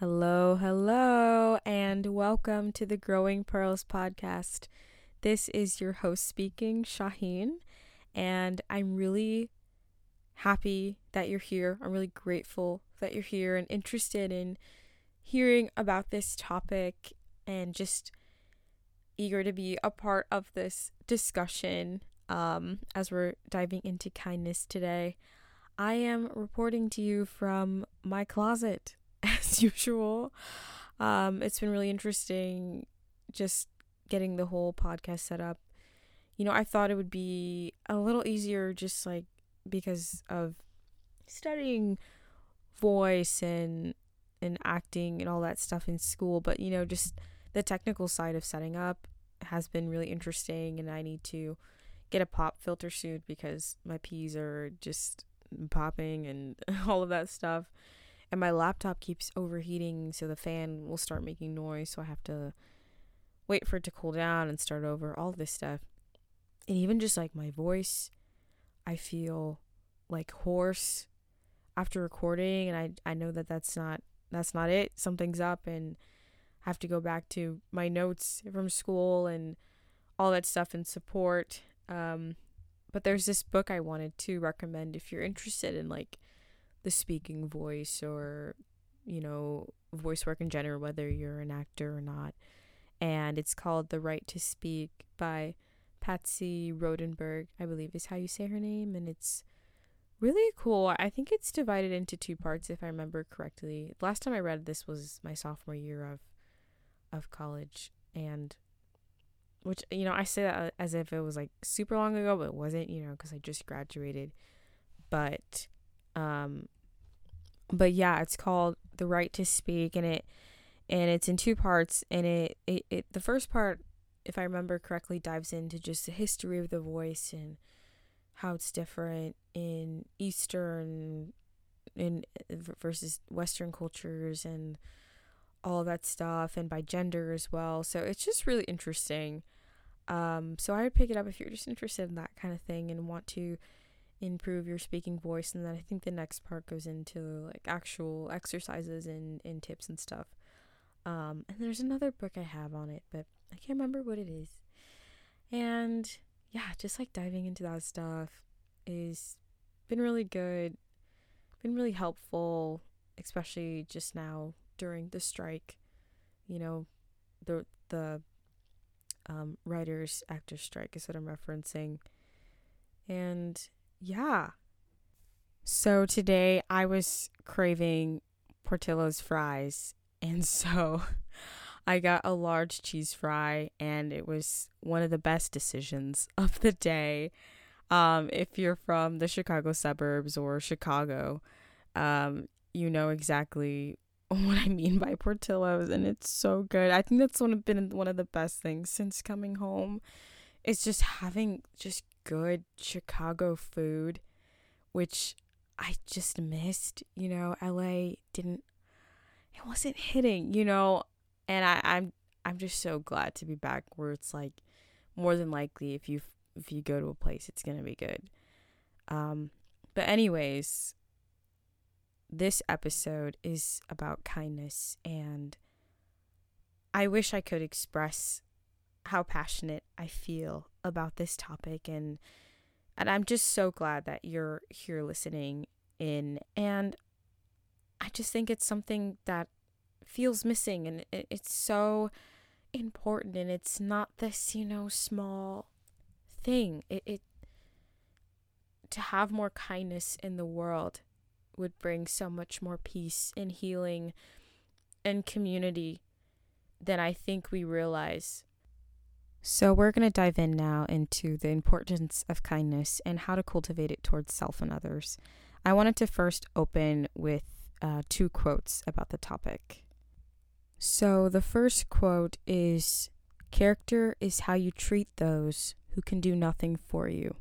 Hello, hello, and welcome to the Growing Pearls podcast. This is your host speaking, Shaheen, and I'm really happy that you're here. I'm really grateful that you're here and interested in hearing about this topic and just eager to be a part of this discussion um, as we're diving into kindness today. I am reporting to you from my closet as usual. Um, it's been really interesting just getting the whole podcast set up. You know, I thought it would be a little easier just like because of studying voice and and acting and all that stuff in school, but you know, just the technical side of setting up has been really interesting and I need to get a pop filter soon because my peas are just popping and all of that stuff and my laptop keeps overheating so the fan will start making noise so i have to wait for it to cool down and start over all this stuff. And even just like my voice i feel like hoarse after recording and i i know that that's not that's not it. Something's up and I have to go back to my notes from school and all that stuff and support. Um but there's this book i wanted to recommend if you're interested in like the speaking voice or you know voice work in general whether you're an actor or not. And it's called the right to speak by patsy rodenburg i believe is how you say her name. And it's really cool. I think it's divided into two parts if i remember correctly. Last time i read this was my sophomore year of of college. And which you know i say that as if it was like super long ago but it wasn't you know because i just graduated. But um, but yeah, it's called The Right to Speak, and it and it's in two parts. And it, it, it the first part, if I remember correctly, dives into just the history of the voice and how it's different in Eastern in versus Western cultures and all that stuff, and by gender as well. So it's just really interesting. Um, so I would pick it up if you're just interested in that kind of thing and want to improve your speaking voice and then I think the next part goes into like actual exercises and, and tips and stuff. Um, and there's another book I have on it, but I can't remember what it is. And yeah, just like diving into that stuff is been really good, been really helpful, especially just now during the strike. You know, the the um, writers actors strike is what I'm referencing, and yeah. So today I was craving Portillo's fries, and so I got a large cheese fry, and it was one of the best decisions of the day. Um, if you're from the Chicago suburbs or Chicago, um, you know exactly what I mean by Portillo's, and it's so good. I think that's one of been one of the best things since coming home. It's just having just good Chicago food, which I just missed. You know, LA didn't it wasn't hitting, you know, and I, I'm I'm just so glad to be back where it's like more than likely if you if you go to a place it's gonna be good. Um but anyways, this episode is about kindness and I wish I could express how passionate I feel about this topic and and I'm just so glad that you're here listening in and I just think it's something that feels missing and it, it's so important and it's not this, you know, small thing. It, it to have more kindness in the world would bring so much more peace and healing and community than I think we realize. So, we're going to dive in now into the importance of kindness and how to cultivate it towards self and others. I wanted to first open with uh, two quotes about the topic. So, the first quote is Character is how you treat those who can do nothing for you.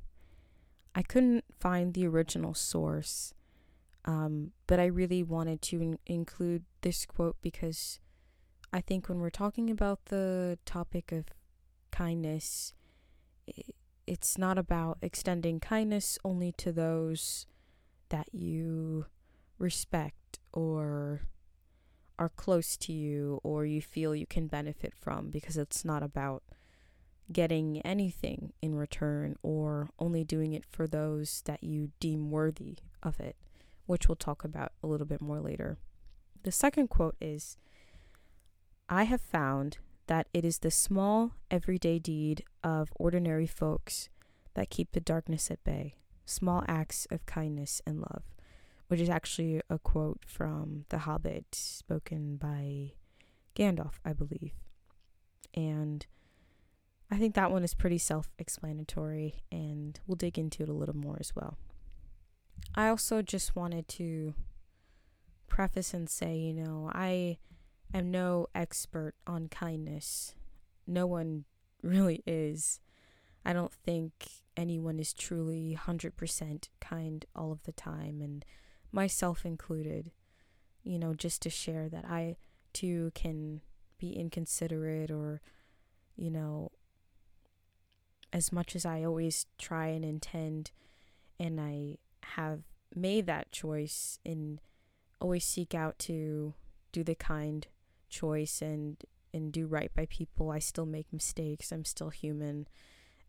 I couldn't find the original source, um, but I really wanted to in- include this quote because I think when we're talking about the topic of kindness, it's not about extending kindness only to those that you respect or are close to you or you feel you can benefit from because it's not about getting anything in return or only doing it for those that you deem worthy of it, which we'll talk about a little bit more later. The second quote is I have found that it is the small, everyday deed of ordinary folks that keep the darkness at bay, small acts of kindness and love, which is actually a quote from The Hobbit spoken by Gandalf, I believe. And I think that one is pretty self explanatory, and we'll dig into it a little more as well. I also just wanted to preface and say, you know, I am no expert on kindness. No one really is. I don't think anyone is truly 100% kind all of the time, and myself included. You know, just to share that I too can be inconsiderate or, you know, as much as I always try and intend, and I have made that choice and always seek out to do the kind choice and and do right by people, I still make mistakes. I'm still human,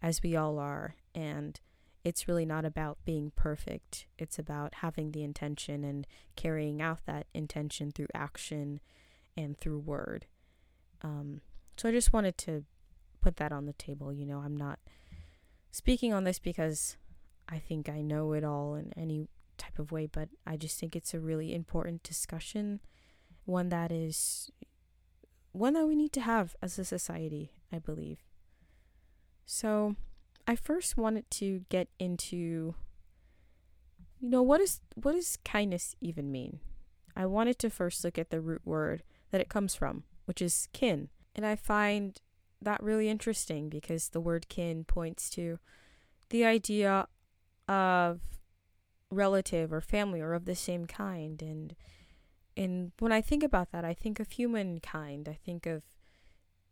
as we all are, and it's really not about being perfect. It's about having the intention and carrying out that intention through action and through word. Um, so I just wanted to put that on the table. You know, I'm not speaking on this because I think I know it all in any type of way, but I just think it's a really important discussion, one that is one that we need to have as a society, I believe. So, I first wanted to get into you know, what is what does kindness even mean? I wanted to first look at the root word that it comes from, which is kin. And I find that really interesting because the word kin points to the idea of relative or family or of the same kind and and when I think about that I think of humankind I think of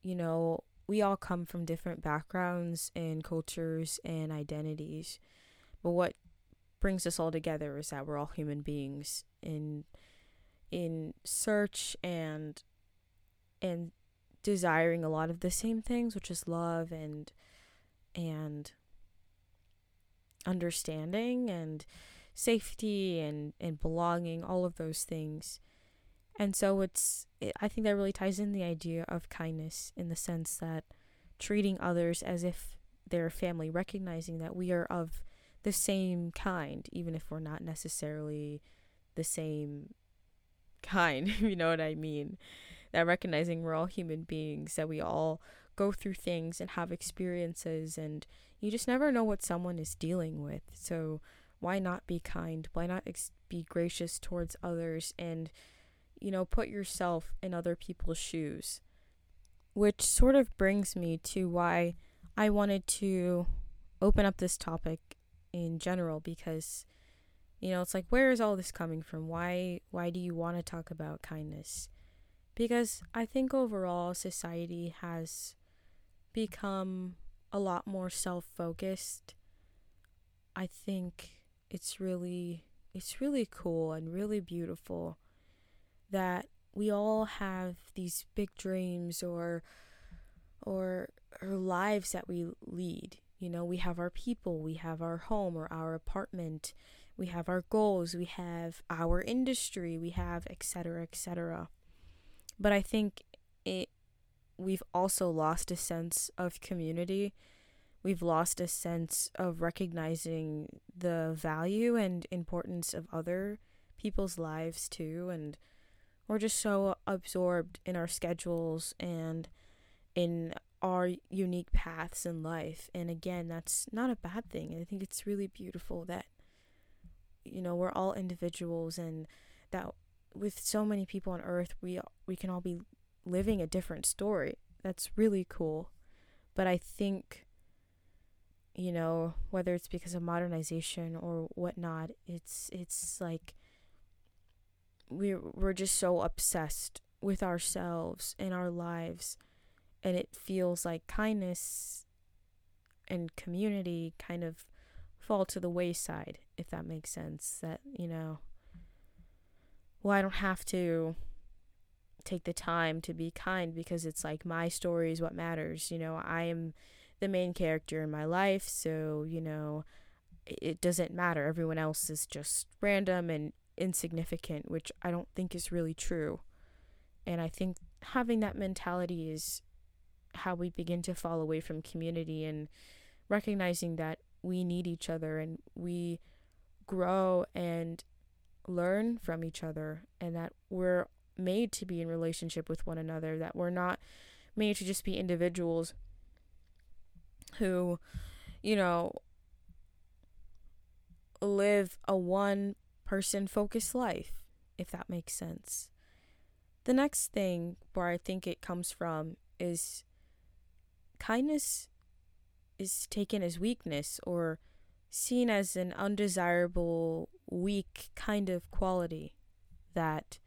you know we all come from different backgrounds and cultures and identities but what brings us all together is that we're all human beings in in search and and desiring a lot of the same things, which is love and and understanding and safety and and belonging, all of those things. And so it's it, I think that really ties in the idea of kindness in the sense that treating others as if they're family, recognizing that we are of the same kind, even if we're not necessarily the same kind, you know what I mean? that recognizing we're all human beings, that we all go through things and have experiences, and you just never know what someone is dealing with. So, why not be kind? Why not ex- be gracious towards others and, you know, put yourself in other people's shoes? Which sort of brings me to why I wanted to open up this topic in general because you know it's like where is all this coming from why why do you want to talk about kindness because I think overall society has become a lot more self-focused. I think it's really it's really cool and really beautiful that we all have these big dreams or or or lives that we lead. You know, we have our people, we have our home or our apartment, we have our goals, we have our industry, we have etc. etc. But I think it we've also lost a sense of community. We've lost a sense of recognizing the value and importance of other people's lives too and we're just so absorbed in our schedules and in our unique paths in life. And again, that's not a bad thing. I think it's really beautiful that you know, we're all individuals and that with so many people on earth we we can all be living a different story that's really cool but i think you know whether it's because of modernization or whatnot it's it's like we're we're just so obsessed with ourselves and our lives and it feels like kindness and community kind of fall to the wayside if that makes sense that you know well, I don't have to take the time to be kind because it's like my story is what matters. You know, I am the main character in my life, so, you know, it doesn't matter. Everyone else is just random and insignificant, which I don't think is really true. And I think having that mentality is how we begin to fall away from community and recognizing that we need each other and we grow and learn from each other and that we're made to be in relationship with one another, that we're not made to just be individuals who, you know, live a one person focused life, if that makes sense. The next thing where I think it comes from is kindness is taken as weakness or seen as an undesirable, weak kind of quality. That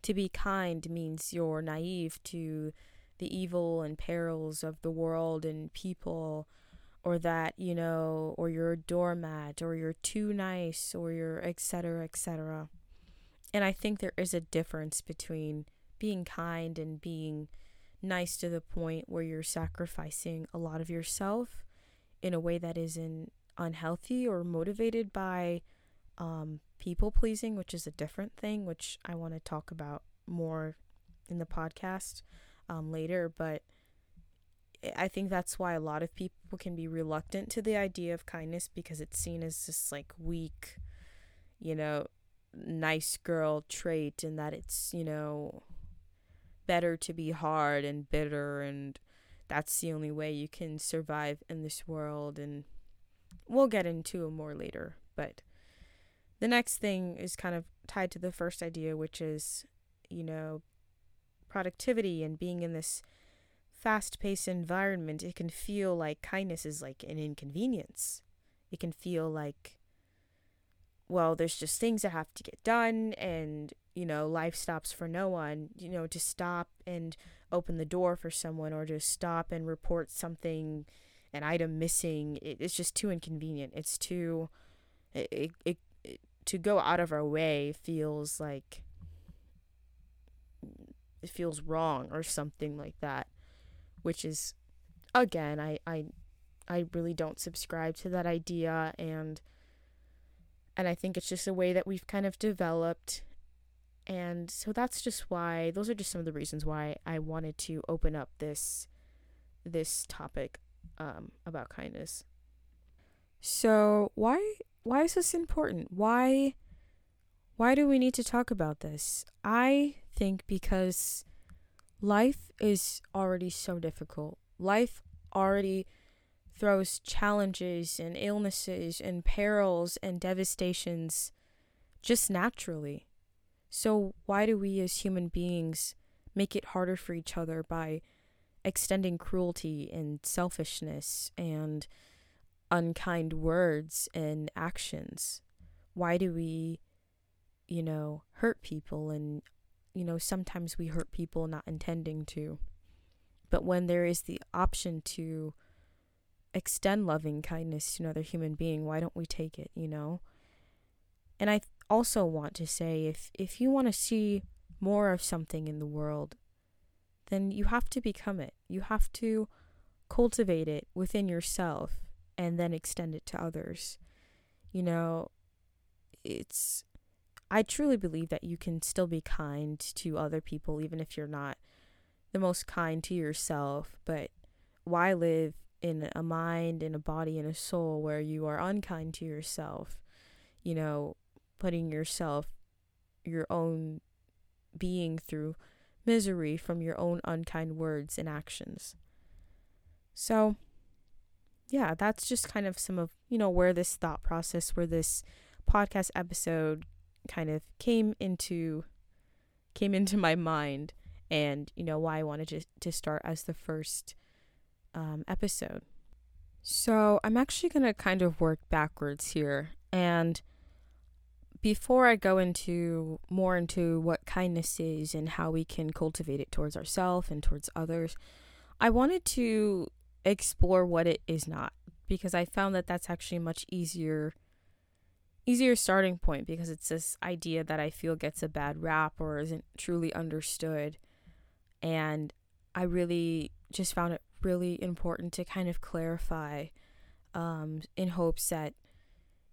to be kind means you're naive to the evil and perils of the world and people, or that, you know, or you're a doormat, or you're too nice, or you're etc., etc. And I think there is a difference between being kind and being nice to the point where you're sacrificing a lot of yourself in a way that isn't unhealthy or motivated by um, people pleasing, which is a different thing, which I want to talk about more in the podcast um, later. But I think that's why a lot of people can be reluctant to the idea of kindness because it's seen as this like weak, you know, nice girl trait, and that it's, you know, better to be hard and bitter and that's the only way you can survive in this world and we'll get into it more later. But the next thing is kind of tied to the first idea which is you know productivity and being in this fast-paced environment it can feel like kindness is like an inconvenience it can feel like well there's just things that have to get done and you know, life stops for no one, you know, to stop and open the door for someone or to stop and report something, an item missing, it, it's just too inconvenient. It's too, it, it, it, to go out of our way feels like, it feels wrong or something like that, which is, again, I, I, I really don't subscribe to that idea and, and I think it's just a way that we've kind of developed and so that's just why those are just some of the reasons why I wanted to open up this this topic um, about kindness. So why why is this important? Why why do we need to talk about this? I think because life is already so difficult. Life already throws challenges and illnesses and perils and devastations just naturally. So, why do we as human beings make it harder for each other by extending cruelty and selfishness and unkind words and actions? Why do we, you know, hurt people and, you know, sometimes we hurt people not intending to? But when there is the option to extend loving kindness to another human being, why don't we take it, you know? And I also want to say if if you want to see more of something in the world, then you have to become it. You have to cultivate it within yourself and then extend it to others. You know, it's I truly believe that you can still be kind to other people even if you're not the most kind to yourself, but why live in a mind in a body in a soul where you are unkind to yourself? You know, putting yourself, your own being through misery from your own unkind words and actions. So, yeah, that's just kind of some of, you know, where this thought process, where this podcast episode kind of came into came into my mind. And, you know, why I wanted to, to start as the first um, episode. So, I'm actually going to kind of work backwards here. And before I go into more into what kindness is and how we can cultivate it towards ourselves and towards others, I wanted to explore what it is not. Because I found that that's actually much easier easier starting point because it's this idea that I feel gets a bad rap or isn't truly understood. And I really just found it really important to kind of clarify um, in hopes that,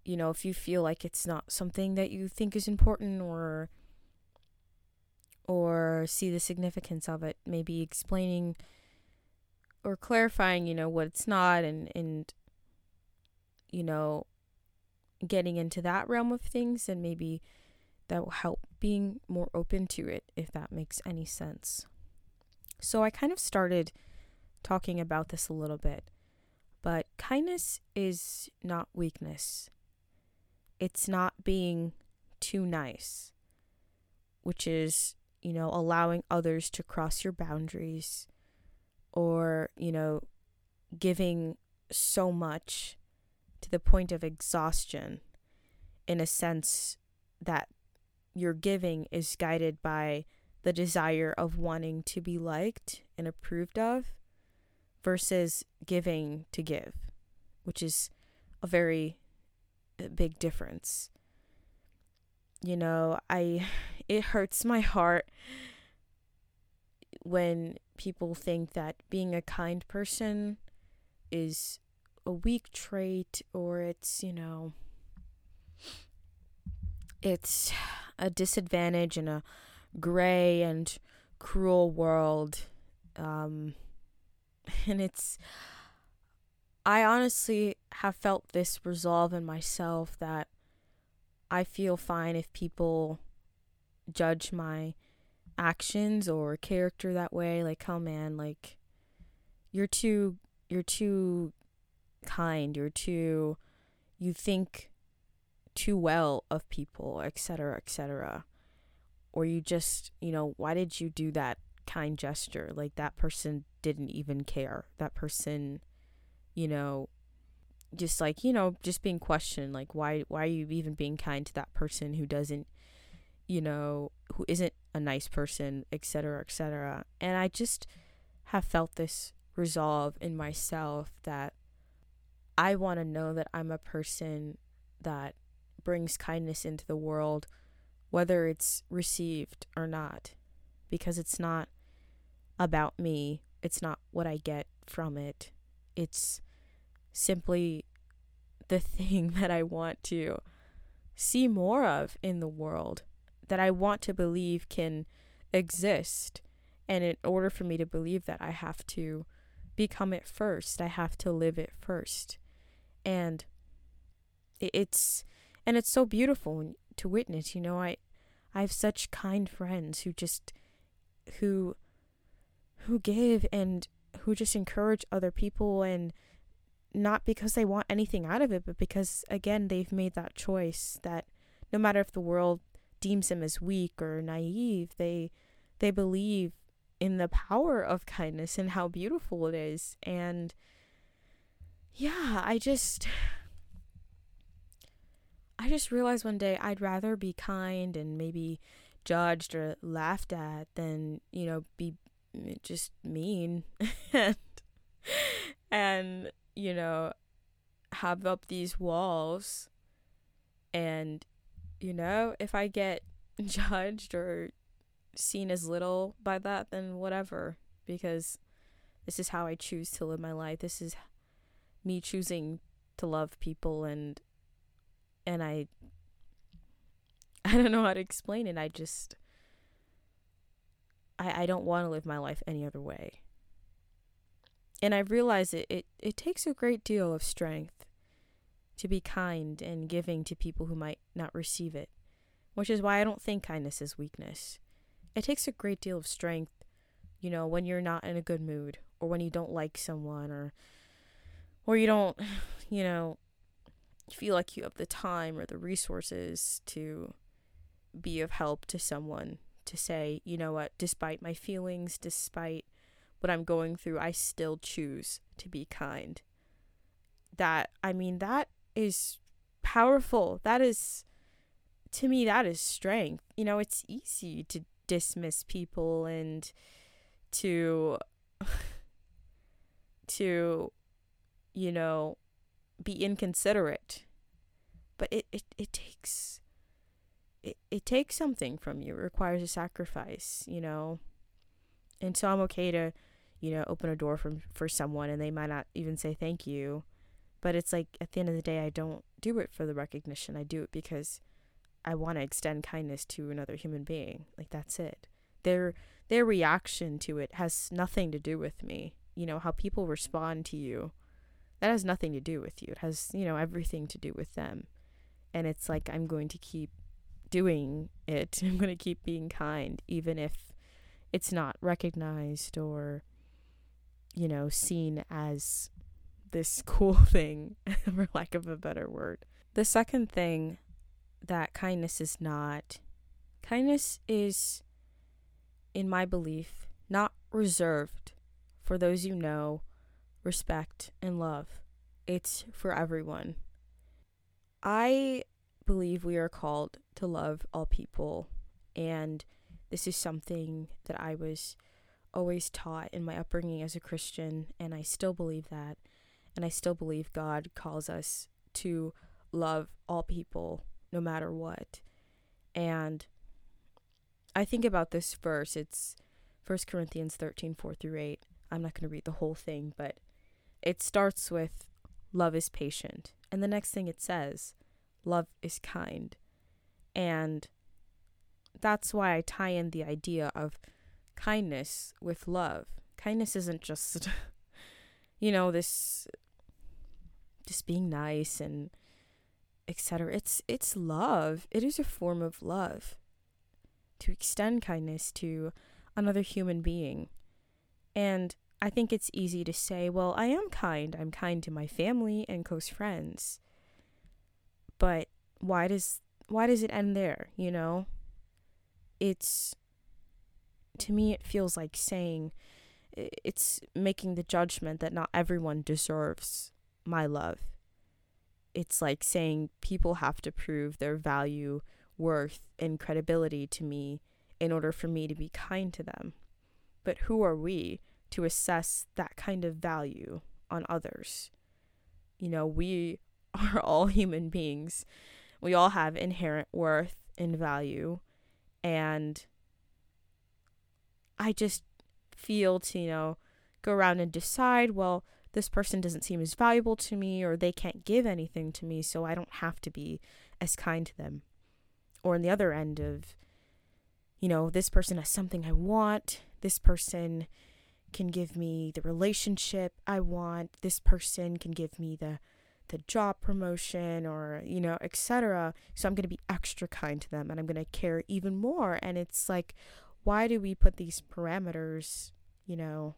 you know, if you feel like it's not something that you think is important or or see the significance of it, maybe explaining or clarifying, you know, what it's not and and you know, getting into that realm of things and maybe that will help being more open to it if that makes any sense. So I kind of started talking about this a little bit. But kindness is not weakness. It's not being too nice, which is, you know, allowing others to cross your boundaries or, you know, giving so much to the point of exhaustion in a sense that your giving is guided by the desire of wanting to be liked and approved of versus giving to give, which is a very uh, big difference. You know, I it hurts my heart when people think that being a kind person is a weak trait or it's, you know, it's a disadvantage in a gray and cruel world. Um, and it's, I honestly have felt this resolve in myself that I feel fine if people judge my actions or character that way. Like, oh man, like, you're too, you're too kind, you're too you think too well of people, etc., etc. Or you just, you know, why did you do that kind gesture? Like that person didn't even care. That person, you know, just like, you know, just being questioned like why why are you even being kind to that person who doesn't you know, who isn't a nice person, etc., etc. And I just have felt this resolve in myself that I want to know that I'm a person that brings kindness into the world, whether it's received or not, because it's not about me. It's not what I get from it. It's simply the thing that I want to see more of in the world, that I want to believe can exist. And in order for me to believe that, I have to become it first. I have to live it first and it's and it's so beautiful to witness you know i i have such kind friends who just who who give and who just encourage other people and not because they want anything out of it but because again they've made that choice that no matter if the world deems them as weak or naive they they believe in the power of kindness and how beautiful it is. And yeah, I just I just realized one day I'd rather be kind and maybe judged or laughed at than, you know, be just mean and and you know have up these walls. And you know if i get judged or seen as little by that then whatever because this is how i choose to live my life. This is me choosing to love people and and I I don't know how to explain it. I just I I don't want to live my life any other way. And I realize it, it it takes a great deal of strength to be kind and giving to people who might not receive it, which is why I don't think kindness is weakness. It takes a great deal of strength, you know, when you're not in a good mood or when you don't like someone or or you don't, you know, feel like you have the time or the resources to be of help to someone to say, you know what, despite my feelings, despite what I'm going through, I still choose to be kind. That, I mean, that is powerful. That is, to me, that is strength. You know, it's easy to dismiss people and to, to you know, be inconsiderate. but it, it, it takes it, it takes something from you. It requires a sacrifice, you know. And so I'm okay to, you know, open a door from for someone and they might not even say thank you. But it's like at the end of the day I don't do it for the recognition. I do it because I want to extend kindness to another human being. Like that's it. Their their reaction to it has nothing to do with me. You know, how people respond to you. That has nothing to do with you. It has, you know, everything to do with them. And it's like I'm going to keep doing it. I'm going to keep being kind even if it's not recognized or you know, seen as this cool thing, for lack of a better word. The second thing that kindness is not. Kindness is, in my belief, not reserved for those you know, respect, and love. It's for everyone. I believe we are called to love all people, and this is something that I was always taught in my upbringing as a Christian, and I still believe that. And I still believe God calls us to love all people no matter what. And I think about this verse. It's 1 Corinthians 13 4 through 8. I'm not going to read the whole thing, but it starts with love is patient. And the next thing it says, love is kind. And that's why I tie in the idea of kindness with love. Kindness isn't just, you know, this just being nice and etc. It's it's love. It is a form of love to extend kindness to another human being. And I think it's easy to say, well, I am kind. I'm kind to my family and close friends. But why does why does it end there, you know? It's to me it feels like saying it's making the judgment that not everyone deserves my love it's like saying people have to prove their value, worth, and credibility to me in order for me to be kind to them. But who are we to assess that kind of value on others? You know, we are all human beings. We all have inherent worth and value. And I just feel to, you know, go around and decide, well, this person doesn't seem as valuable to me or they can't give anything to me, so I don't have to be as kind to them. Or on the other end of, you know, this person has something I want, this person can give me the relationship I want, this person can give me the the job promotion or you know etc so i'm going to be extra kind to them and i'm going to care even more and it's like why do we put these parameters you know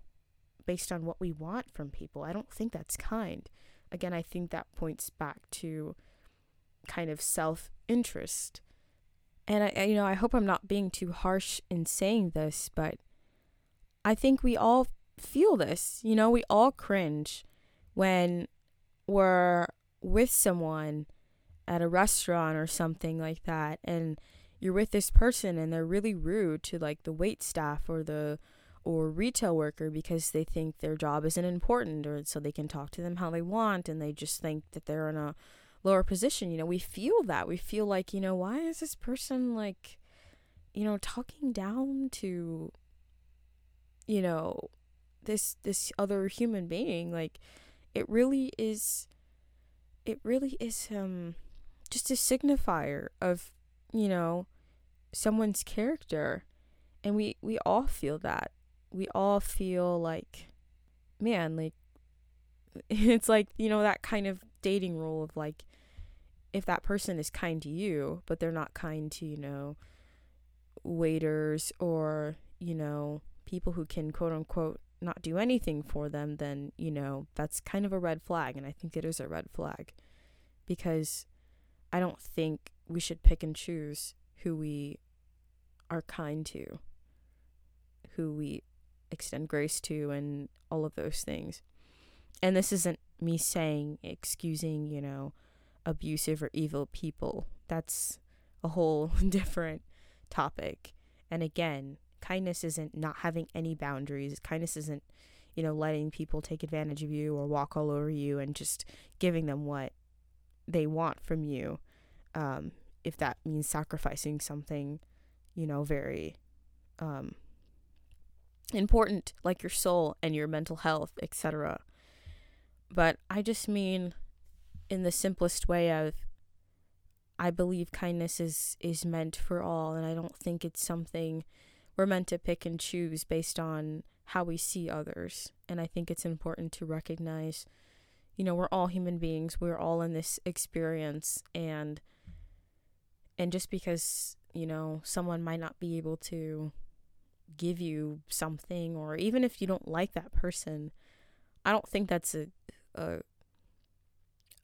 based on what we want from people. I don't think that's kind. Again, I think that points back to kind of self interest. And I, you know, I hope I'm not being too harsh in saying this, but I think we all feel this. You know, we all cringe when we're with someone at a restaurant or something like that, and you're with this person and they're really rude to like the wait staff or the or retail worker because they think their job isn't important or so they can talk to them how they want and they just think that they're in a lower position you know we feel that we feel like you know why is this person like you know talking down to you know this this other human being like it really is it really is um just a signifier of you know someone's character. And we we all feel that. We all feel like, man, like, it's like, you know, that kind of dating rule of like, if that person is kind to you, but they're not kind to, you know, waiters or, you know, people who can quote unquote not do anything for them, then, you know, that's kind of a red flag. And I think it is a red flag because I don't think we should pick and choose who we are kind to, who we extend grace to and all of those things. And this isn't me saying excusing, you know, abusive or evil people. That's a whole different topic. And again, kindness isn't not having any boundaries. Kindness isn't, you know, letting people take advantage of you or walk all over you and just giving them what they want from you. um, if that means sacrificing something, you know, very um, important, like your soul and your mental health, etc. But I just mean, in the simplest way of, I believe kindness is is meant for all, and I don't think it's something we're meant to pick and choose based on how we see others. And I think it's important to recognize, you know, we're all human beings. We're all in this experience and and just because, you know, someone might not be able to give you something or even if you don't like that person, I don't think that's a a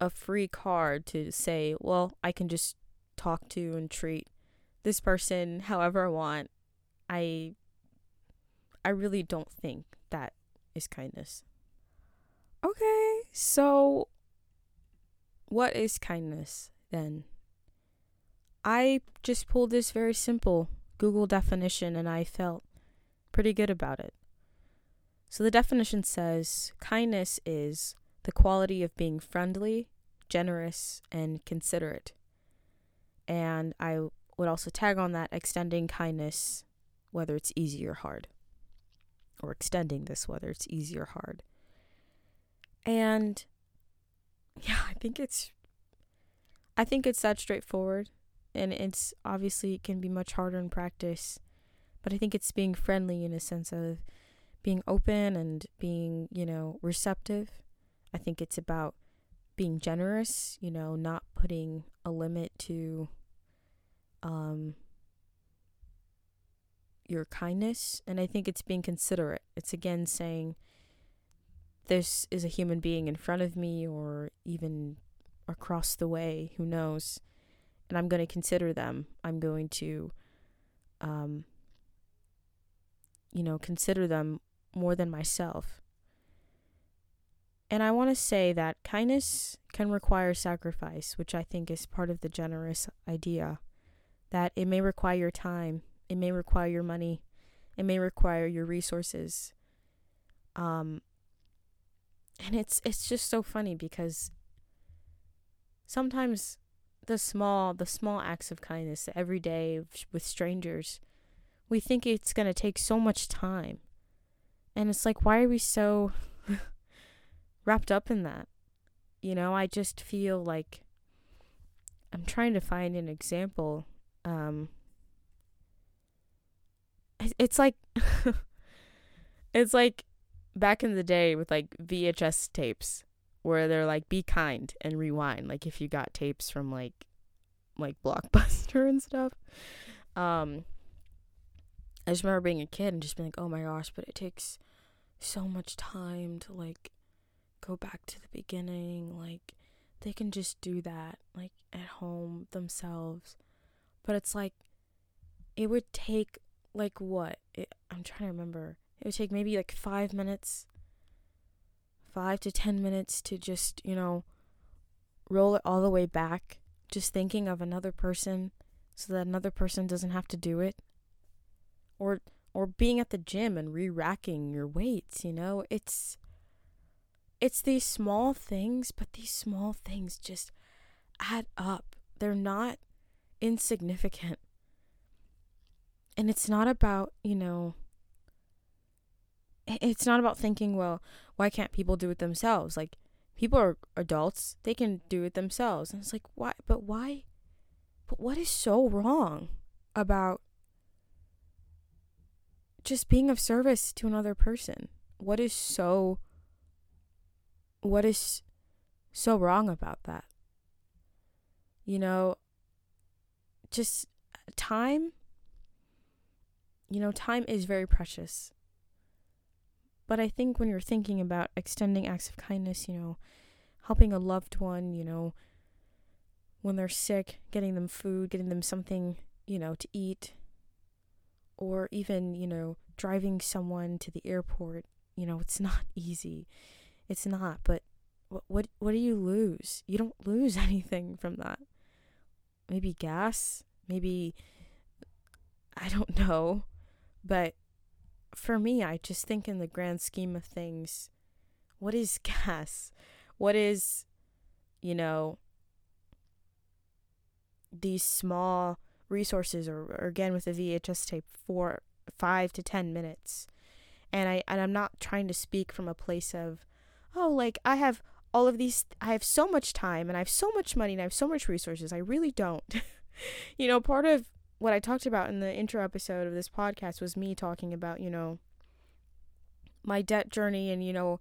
a free card to say, well, I can just talk to and treat this person however I want. I I really don't think that is kindness. Okay, so what is kindness then? I just pulled this very simple Google definition and I felt pretty good about it. So the definition says kindness is the quality of being friendly, generous, and considerate. And I would also tag on that extending kindness, whether it's easy or hard or extending this, whether it's easy or hard. And yeah, I think it's I think it's that straightforward and it's obviously it can be much harder in practice, but I think it's being friendly in a sense of being open and being, you know, receptive. I think it's about being generous, you know, not putting a limit to um your kindness. And I think it's being considerate. It's again saying, this is a human being in front of me or even across the way, who knows. And I'm going to consider them. I'm going to, um, you know, consider them more than myself. And I want to say that kindness can require sacrifice, which I think is part of the generous idea. That it may require time, it may require your money. It may require your resources. Um, and it's it's just so funny because sometimes the small the small acts of kindness every day with strangers we think it's going to take so much time and it's like why are we so wrapped up in that you know i just feel like i'm trying to find an example um it's like it's like back in the day with like VHS tapes where they're like be kind and rewind like if you got tapes from like like Blockbuster and stuff. Um I just remember being a kid and just being like, "Oh my gosh, but it takes so much time to like go back to the beginning. Like they can just do that like at home themselves." But it's like it would take like what? It, I'm trying to remember. It would take maybe like five minutes, five to ten minutes to just, you know, roll it all the way back, just thinking of another person so that another person doesn't have to do it. Or or being at the gym and re-racking your weights, you know? It's it's these small things, but these small things just add up. They're not insignificant. And it's not about, you know, it's not about thinking, well, why can't people do it themselves? Like, people are adults, they can do it themselves. And it's like, why? But why? But what is so wrong about just being of service to another person? What is so. What is so wrong about that? You know, just uh, time you know, time is very precious. But I think when you're thinking about extending acts of kindness, you know, helping a loved one, you know, when they're sick, getting them food, getting them something, you know, to eat, or even, you know, driving someone to the airport, you know, it's not easy. It's not, but what what what do you lose? You don't lose anything from that. Maybe gas, maybe I don't know. But for me, I just think in the grand scheme of things, what is gas? What is, you know, these small resources or, or again with a VHS tape for 5 to 10 minutes. And I and I'm not trying to speak from a place of oh like I have all of these I have so much time and I have so much money and I have so much resources. I really don't. you know, part of what I talked about in the intro episode of this podcast was me talking about, you know, my debt journey and you know,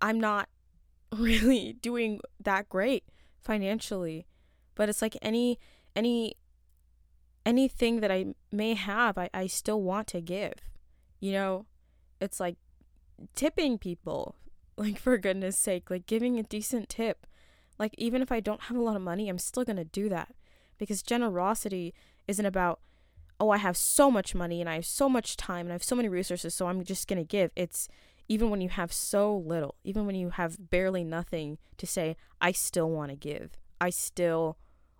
I'm not really doing that great financially. But it's like any any anything that I may have, I, I still want to give. You know, it's like tipping people, like for goodness sake, like giving a decent tip. Like even if I don't have a lot of money, I'm still to do that because generosity isn't about oh, I have so much money and I have so much time and I have so many resources, so I'm just going to give. It's even when you have so little, even when you have barely nothing to say, I still want to give. I still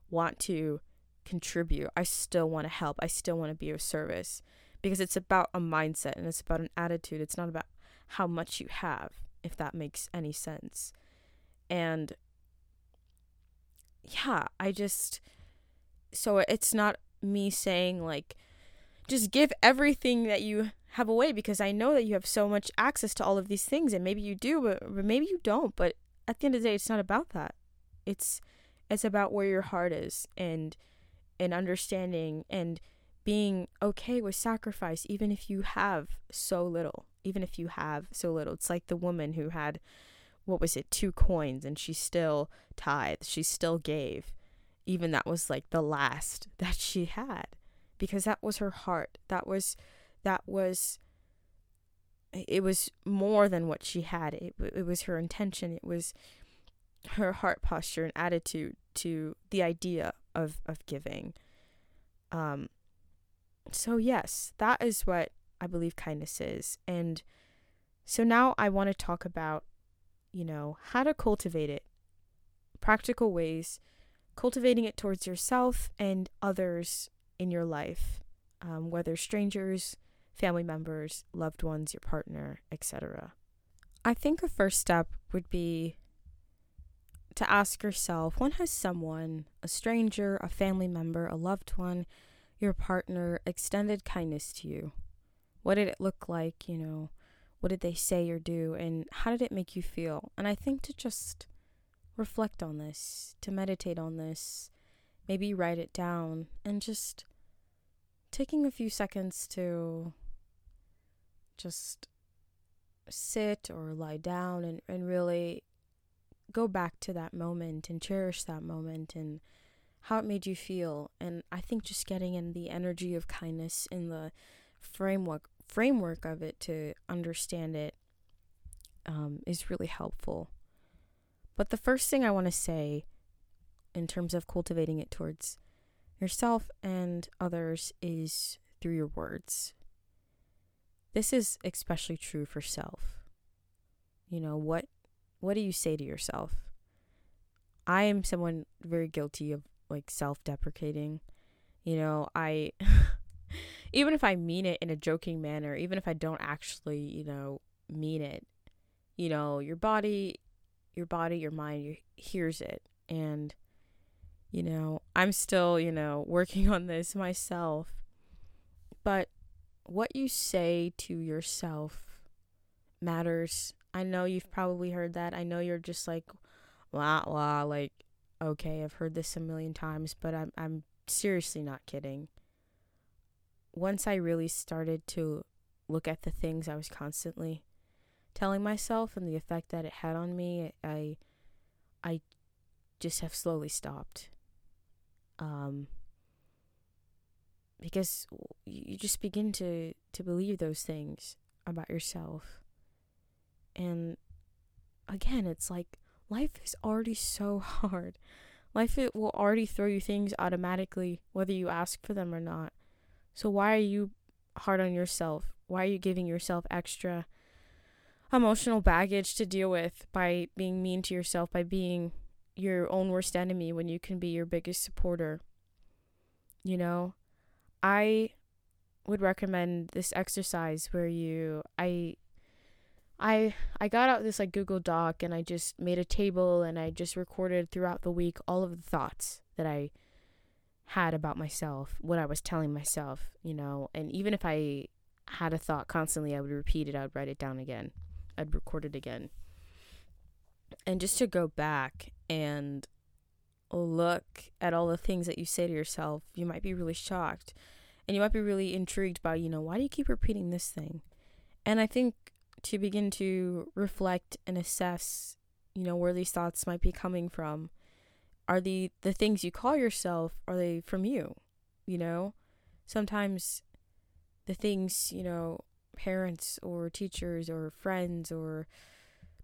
want to contribute. I still want to help. I still want to be of service because it's about a mindset and it's about an attitude. It's not about how much you have, if that makes any sense. And yeah, I just so it's not me saying like just give everything that you have away because I know that you have so much access to all of these things and maybe you do but, but maybe you don't. But at the end of the day it's not about that. It's it's about where your heart is and and understanding and being okay with sacrifice even if you have so little even if you have so little. It's like the woman who had what was it two coins and she still tithed she still gave even that was like the last that she had because that was her heart that was that was it was more than what she had it, it was her intention it was her heart posture and attitude to the idea of of giving. Um so yes, that is what I believe kindness is. And so now I want to talk about you know, how to cultivate it. Practical ways cultivating it towards yourself and others in your life, um, whether strangers, family members, loved ones, your partner, etc. I think a first step would be to ask yourself when has someone, a stranger, a family member, a loved one, your partner, extended kindness to you? What did it look like? You know, what did they say or do? And how did it make you feel? And I think to just reflect on this, to meditate on this, maybe write it down, and just taking a few seconds to just sit or lie down and, and really go back to that moment and cherish that moment and how it made you feel. And I think just getting in the energy of kindness in the framework framework of it to understand it um, is really helpful. But the first thing I want to say in terms of cultivating it towards yourself and others is through your words. This is especially true for self. You know, what what do you say to yourself? I am someone very guilty of like self deprecating. You know, I, even if I mean it in a joking manner, even if I don't actually, you know, mean it, you know, your body, your body, your mind hears it. And, you know, I'm still, you know, working on this myself. But what you say to yourself matters I know you've probably heard that. I know you're just like, wow, wow, like, okay, I've heard this a million times, but I'm, I'm seriously not kidding. Once I really started to look at the things I was constantly telling myself and the effect that it had on me, I, I just have slowly stopped. Um, because you just begin to, to believe those things about yourself and again, it's like life is already so hard. Life it will already throw you things automatically whether you ask for them or not. So why are you hard on yourself? Why are you giving yourself extra emotional baggage to deal with by being mean to yourself, by being your own worst enemy when you can be your biggest supporter? You know, I would recommend this exercise where you I I I got out this like Google Doc and I just made a table and I just recorded throughout the week all of the thoughts that I had about myself, what I was telling myself, you know, and even if I had a thought constantly, I would repeat it, I would write it down again, I'd record it again. And just to go back and look at all the things that you say to yourself, you might be really shocked and you might be really intrigued by, you know, why do you keep repeating this thing? And I think to begin to reflect and assess, you know, where these thoughts might be coming from are the the things you call yourself are they from you you know sometimes the things you know parents or teachers or friends or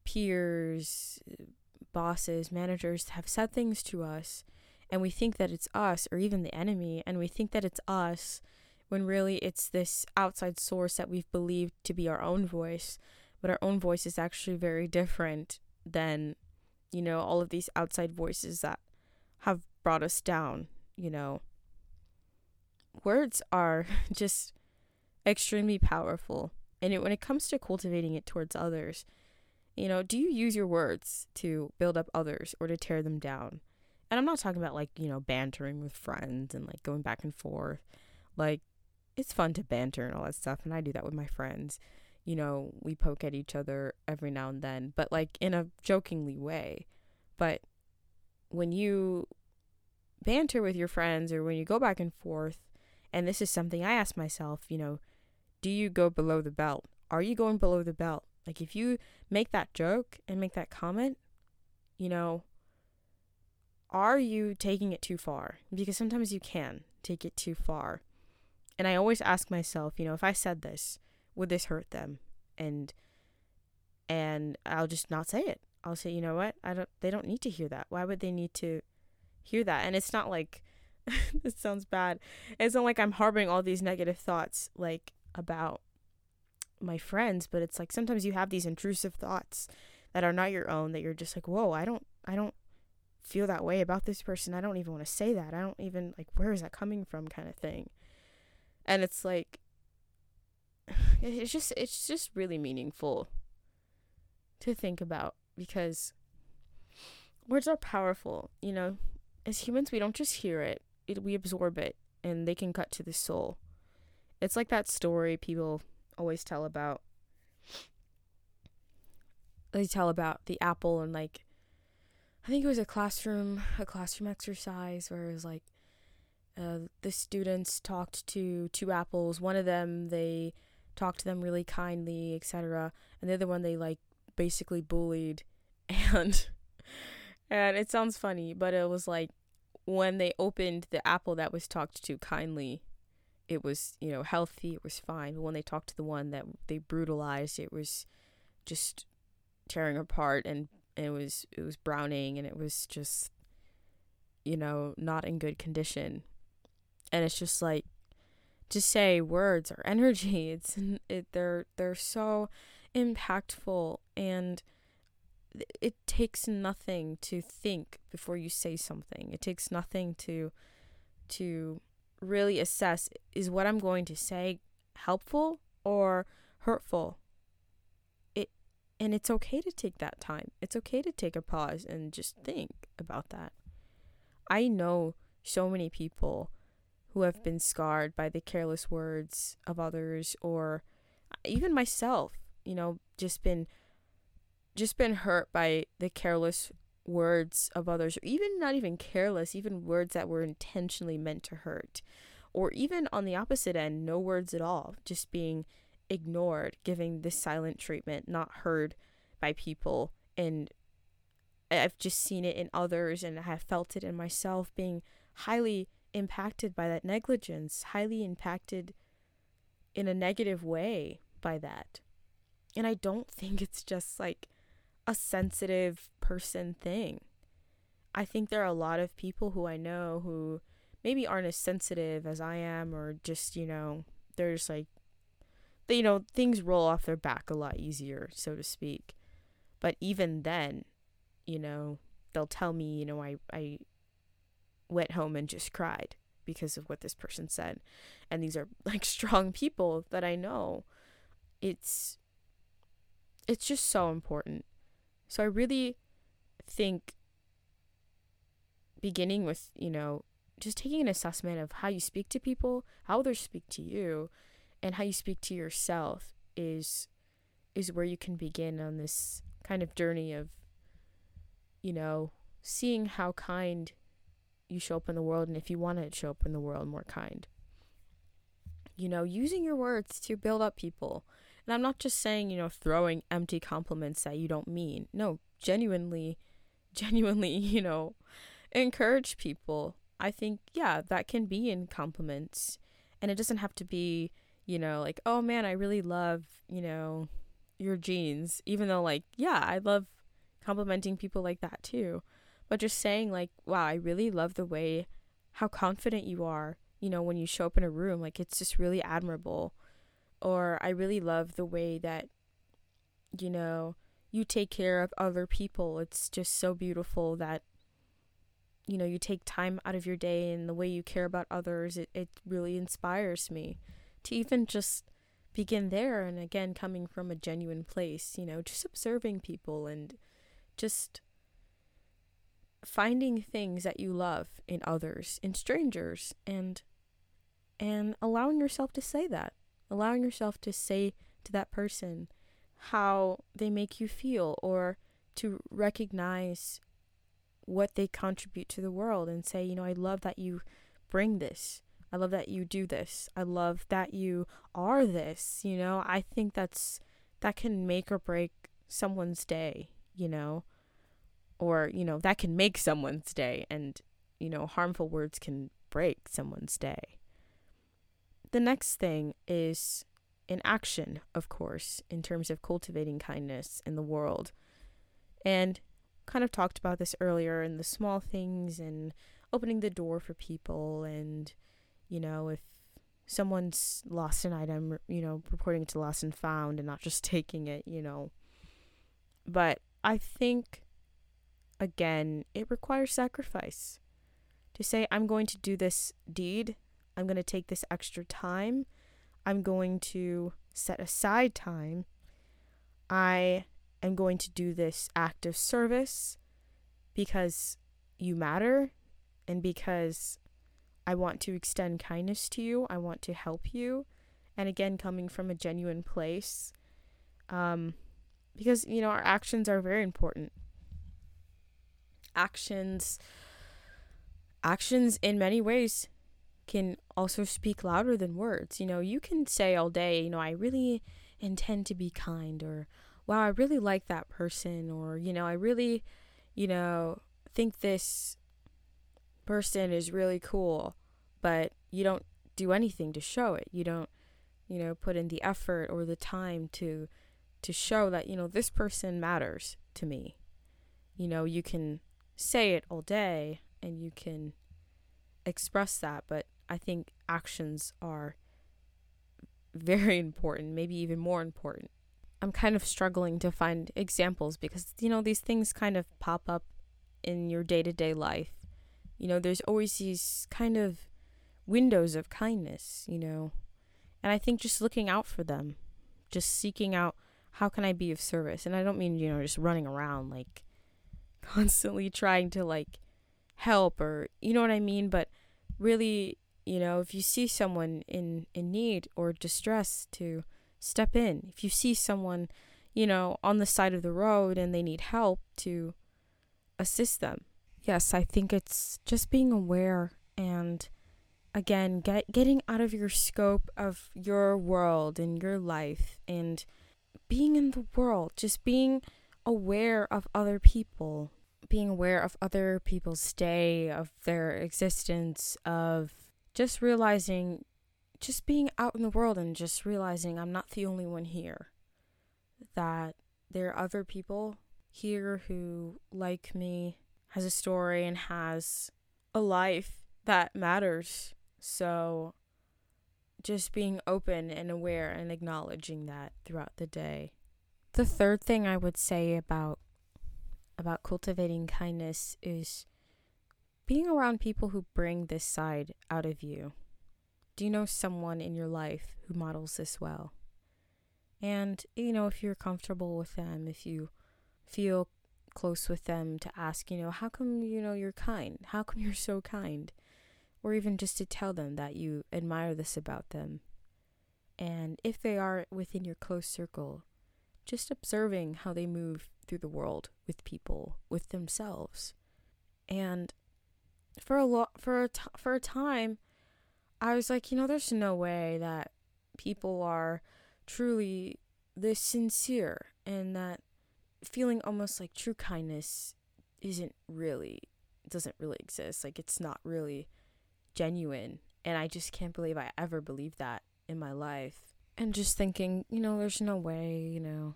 peers bosses managers have said things to us and we think that it's us or even the enemy and we think that it's us when really it's this outside source that we've believed to be our own voice but our own voice is actually very different than you know all of these outside voices that have brought us down, you know. Words are just extremely powerful. And it, when it comes to cultivating it towards others, you know, do you use your words to build up others or to tear them down? And I'm not talking about like, you know, bantering with friends and like going back and forth. Like, it's fun to banter and all that stuff. And I do that with my friends. You know, we poke at each other every now and then, but like in a jokingly way. But when you banter with your friends or when you go back and forth, and this is something I ask myself, you know, do you go below the belt? Are you going below the belt? Like if you make that joke and make that comment, you know, are you taking it too far? Because sometimes you can take it too far. And I always ask myself, you know, if I said this, would this hurt them? And and I'll just not say it. I'll say, you know what? I don't they don't need to hear that. Why would they need to hear that? And it's not like this sounds bad. It's not like I'm harboring all these negative thoughts like about my friends, but it's like sometimes you have these intrusive thoughts that are not your own that you're just like, "Whoa, I don't I don't feel that way about this person. I don't even want to say that. I don't even like where is that coming from kind of thing." And it's like it's just it's just really meaningful to think about because words are powerful. You know, as humans, we don't just hear it, it we absorb it, and they can cut to the soul. It's like that story people always tell about. They tell about the apple and like, I think it was a classroom a classroom exercise where it was like, uh, the students talked to two apples. One of them they talked to them really kindly, etc. And the other one they like basically bullied and and it sounds funny, but it was like when they opened the apple that was talked to kindly, it was, you know, healthy, it was fine. But when they talked to the one that they brutalized, it was just tearing apart and it was it was browning and it was just you know, not in good condition. And it's just like to say words or energy, it's it they're they're so impactful and it takes nothing to think before you say something. It takes nothing to to really assess is what I'm going to say helpful or hurtful. It and it's okay to take that time. It's okay to take a pause and just think about that. I know so many people who have been scarred by the careless words of others or even myself, you know, just been just been hurt by the careless words of others, or even not even careless, even words that were intentionally meant to hurt. Or even on the opposite end, no words at all, just being ignored, giving this silent treatment, not heard by people. And I've just seen it in others and I have felt it in myself being highly impacted by that negligence, highly impacted in a negative way by that. And I don't think it's just like a sensitive person thing. I think there are a lot of people who I know who maybe aren't as sensitive as I am, or just, you know, they're just like, they, you know, things roll off their back a lot easier, so to speak. But even then, you know, they'll tell me, you know, I, I went home and just cried because of what this person said. And these are like strong people that I know. It's, it's just so important so I really think beginning with, you know, just taking an assessment of how you speak to people, how others speak to you, and how you speak to yourself is is where you can begin on this kind of journey of you know, seeing how kind you show up in the world and if you want to show up in the world more kind. You know, using your words to build up people. And I'm not just saying, you know, throwing empty compliments that you don't mean. No, genuinely, genuinely, you know, encourage people. I think, yeah, that can be in compliments. And it doesn't have to be, you know, like, oh man, I really love, you know, your jeans. Even though, like, yeah, I love complimenting people like that too. But just saying, like, wow, I really love the way how confident you are, you know, when you show up in a room. Like, it's just really admirable. Or I really love the way that, you know, you take care of other people. It's just so beautiful that, you know, you take time out of your day and the way you care about others. It, it really inspires me to even just begin there. And again, coming from a genuine place, you know, just observing people and just finding things that you love in others, in strangers, and and allowing yourself to say that. Allowing yourself to say to that person how they make you feel or to recognize what they contribute to the world and say, you know, I love that you bring this. I love that you do this. I love that you are this. You know, I think that's that can make or break someone's day you know, or, you know, that can make someone's day, and, you know, harmful words can break someone's day. The next thing is an action, of course, in terms of cultivating kindness in the world. And kind of talked about this earlier in the small things and opening the door for people and you know if someone's lost an item you know reporting it to lost and found and not just taking it you know but I think, again, it requires sacrifice. To say, I'm going to do this deed, I'm going to take this extra time, I'm going to set aside time, I am going to do this act of service because you matter and because I want to extend kindness to you, I want to help you. And again, coming from a genuine place. Um, because you know our actions are very important actions actions in many ways can also speak louder than words you know you can say all day you know i really intend to be kind or wow i really like that person or you know i really you know think this person is really cool but you don't do anything to show it you don't you know put in the effort or the time to to show that, you know, this person matters to me. You know, you can say it all day and you can express that, but I think actions are very important, maybe even more important. I'm kind of struggling to find examples because, you know, these things kind of pop up in your day to day life. You know, there's always these kind of windows of kindness, you know, and I think just looking out for them, just seeking out how can I be of service? And I don't mean, you know, just running around like constantly trying to like help or you know what I mean, but really, you know, if you see someone in in need or distress to step in. If you see someone, you know, on the side of the road and they need help to assist them. Yes, I think it's just being aware and again, get getting out of your scope of your world and your life and being in the world, just being aware of other people, being aware of other people's day, of their existence, of just realizing, just being out in the world and just realizing I'm not the only one here. That there are other people here who, like me, has a story and has a life that matters. So just being open and aware and acknowledging that throughout the day. The third thing I would say about about cultivating kindness is being around people who bring this side out of you. Do you know someone in your life who models this well? And, you know, if you're comfortable with them, if you feel close with them, to ask, you know, how come, you know, you're kind? How come you're so kind? or even just to tell them that you admire this about them. And if they are within your close circle, just observing how they move through the world with people, with themselves. And for a lot for a t- for a time I was like, you know, there's no way that people are truly this sincere and that feeling almost like true kindness isn't really doesn't really exist. Like it's not really genuine. And I just can't believe I ever believed that in my life. And just thinking, you know, there's no way, you know,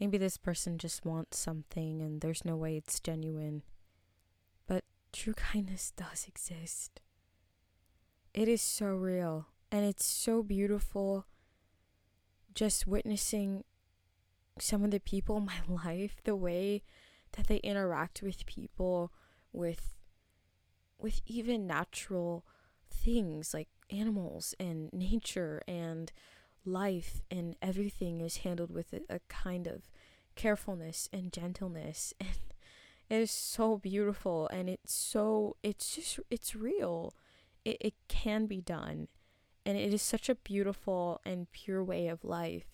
maybe this person just wants something and there's no way it's genuine. True kindness does exist. It is so real and it's so beautiful just witnessing some of the people in my life, the way that they interact with people, with with even natural things like animals and nature and life and everything is handled with a, a kind of carefulness and gentleness and it is so beautiful and it's so it's just it's real. It, it can be done and it is such a beautiful and pure way of life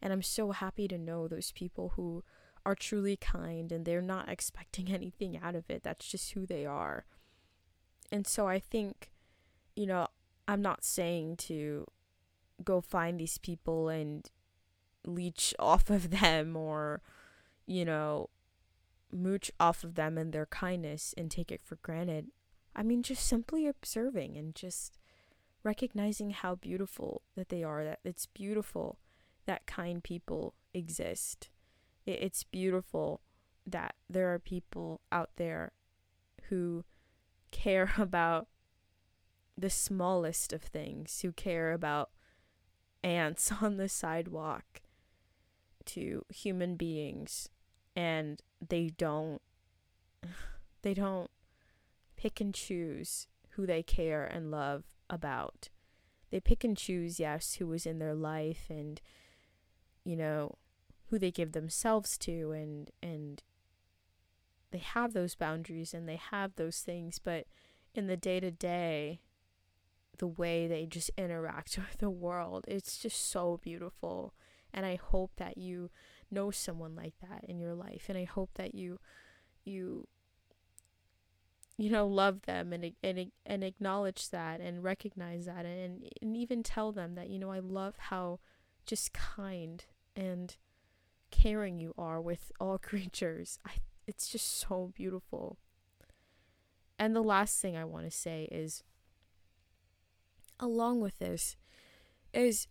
and i'm so happy to know those people who are truly kind and they're not expecting anything out of it. That's just who they are. And so i think you know i'm not saying to go find these people and leech off of them or, you know, mooch off of them and their kindness and take it for granted. I mean, just simply observing and just recognizing how beautiful that they are, that it's beautiful that kind people exist. It's beautiful that there are people out there who care about the smallest of things, who care about ants on the sidewalk to human beings and they don't they don't pick and choose who they care and love about. They pick and choose, yes, who is in their life and you know, who they give themselves to and and they have those boundaries and they have those things, but in the day to day, the way they just interact with the world. It's just so beautiful. And I hope that you know someone like that in your life and I hope that you you you know love them and and and acknowledge that and recognize that and and even tell them that you know I love how just kind and caring you are with all creatures. I it's just so beautiful. And the last thing I want to say is along with this is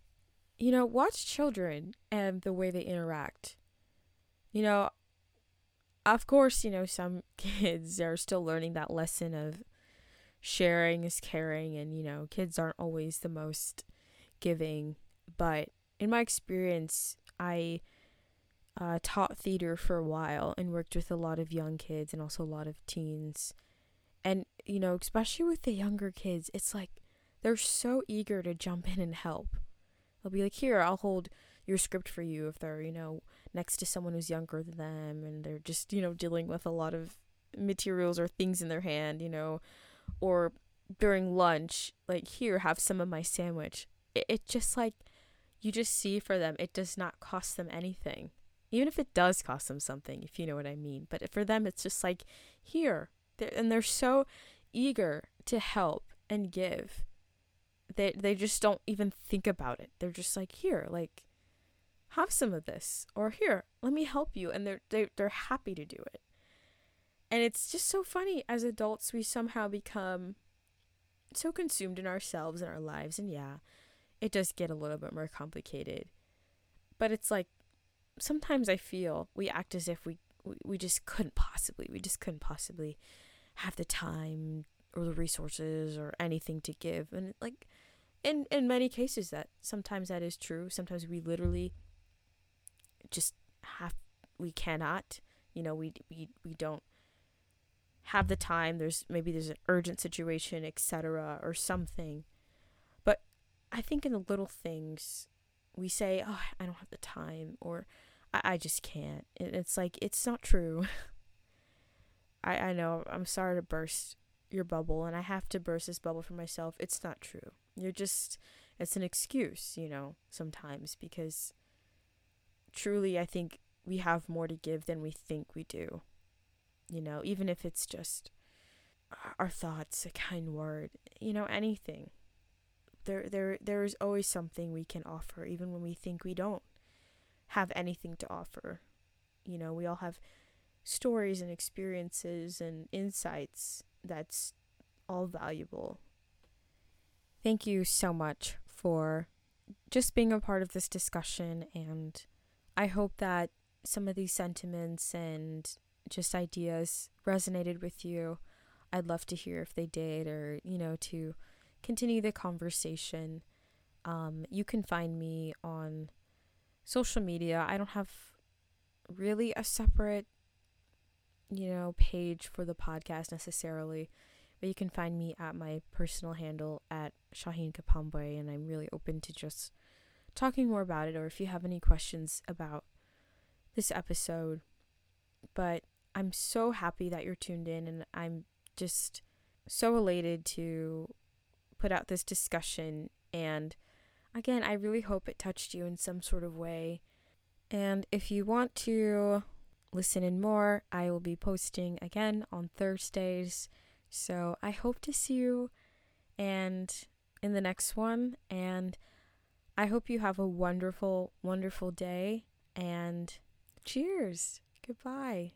you know watch children and the way they interact. You know of course you know some kids are still learning that lesson of sharing is caring and you know kids aren't always the most giving. But in my experience i uh, taught theater for a while and worked with a lot of young kids and also a lot of teens. And you know especially with the younger kids it's like they're so eager to jump in and help. They'll be like, "Here, I'll hold your script for you." If they're, you know, next to someone who's younger than them and they're just, you know, dealing with a lot of materials or things in their hand, you know, or during lunch, like, "Here, have some of my sandwich." It, it just like you just see for them, it does not cost them anything. Even if it does cost them something, if you know what I mean. But for them, it's just like, here. They're, and they're so eager to help and give they they just don't even think about it. They're just like, "Here, like have some of this." Or, "Here, let me help you." And they're they they're happy to do it. And it's just so funny as adults we somehow become so consumed in ourselves and our lives and yeah, it does get a little bit more complicated. But it's like sometimes I feel we act as if we we, we just couldn't possibly we just couldn't possibly have the time or the resources or anything to give and like in in many cases that sometimes that is true. Sometimes we literally just have we cannot you know we we we don't have the time. There's maybe there's an urgent situation etc or something. But i think in the little things we say oh i don't have the time or i, I just can't. And it's like it's not true. I i know i'm sorry to burst your bubble and I have to burst this bubble for myself. It's not true. You're just it's an excuse, you know, sometimes because truly I think we have more to give than we think we do. You know, even if it's just our thoughts, a kind word, you know, anything. There there there is always something we can offer even when we think we don't have anything to offer. You know, we all have stories and experiences and insights that's all valuable. Thank you so much for just being a part of this discussion and I hope that some of these sentiments and just ideas resonated with you. I'd love to hear if they did or, you know, to continue the conversation. Um, you can find me on social media. I don't have really a separate, you know, page for the podcast necessarily, but you can find me at my personal handle at Shaheen Kapambwe, and I'm really open to just talking more about it or if you have any questions about this episode. But I'm so happy that you're tuned in, and I'm just so elated to put out this discussion. And again, I really hope it touched you in some sort of way. And if you want to listen in more, I will be posting again on Thursdays. So I hope to see you and in the next one and I hope you have a wonderful wonderful day and Cheers. Goodbye.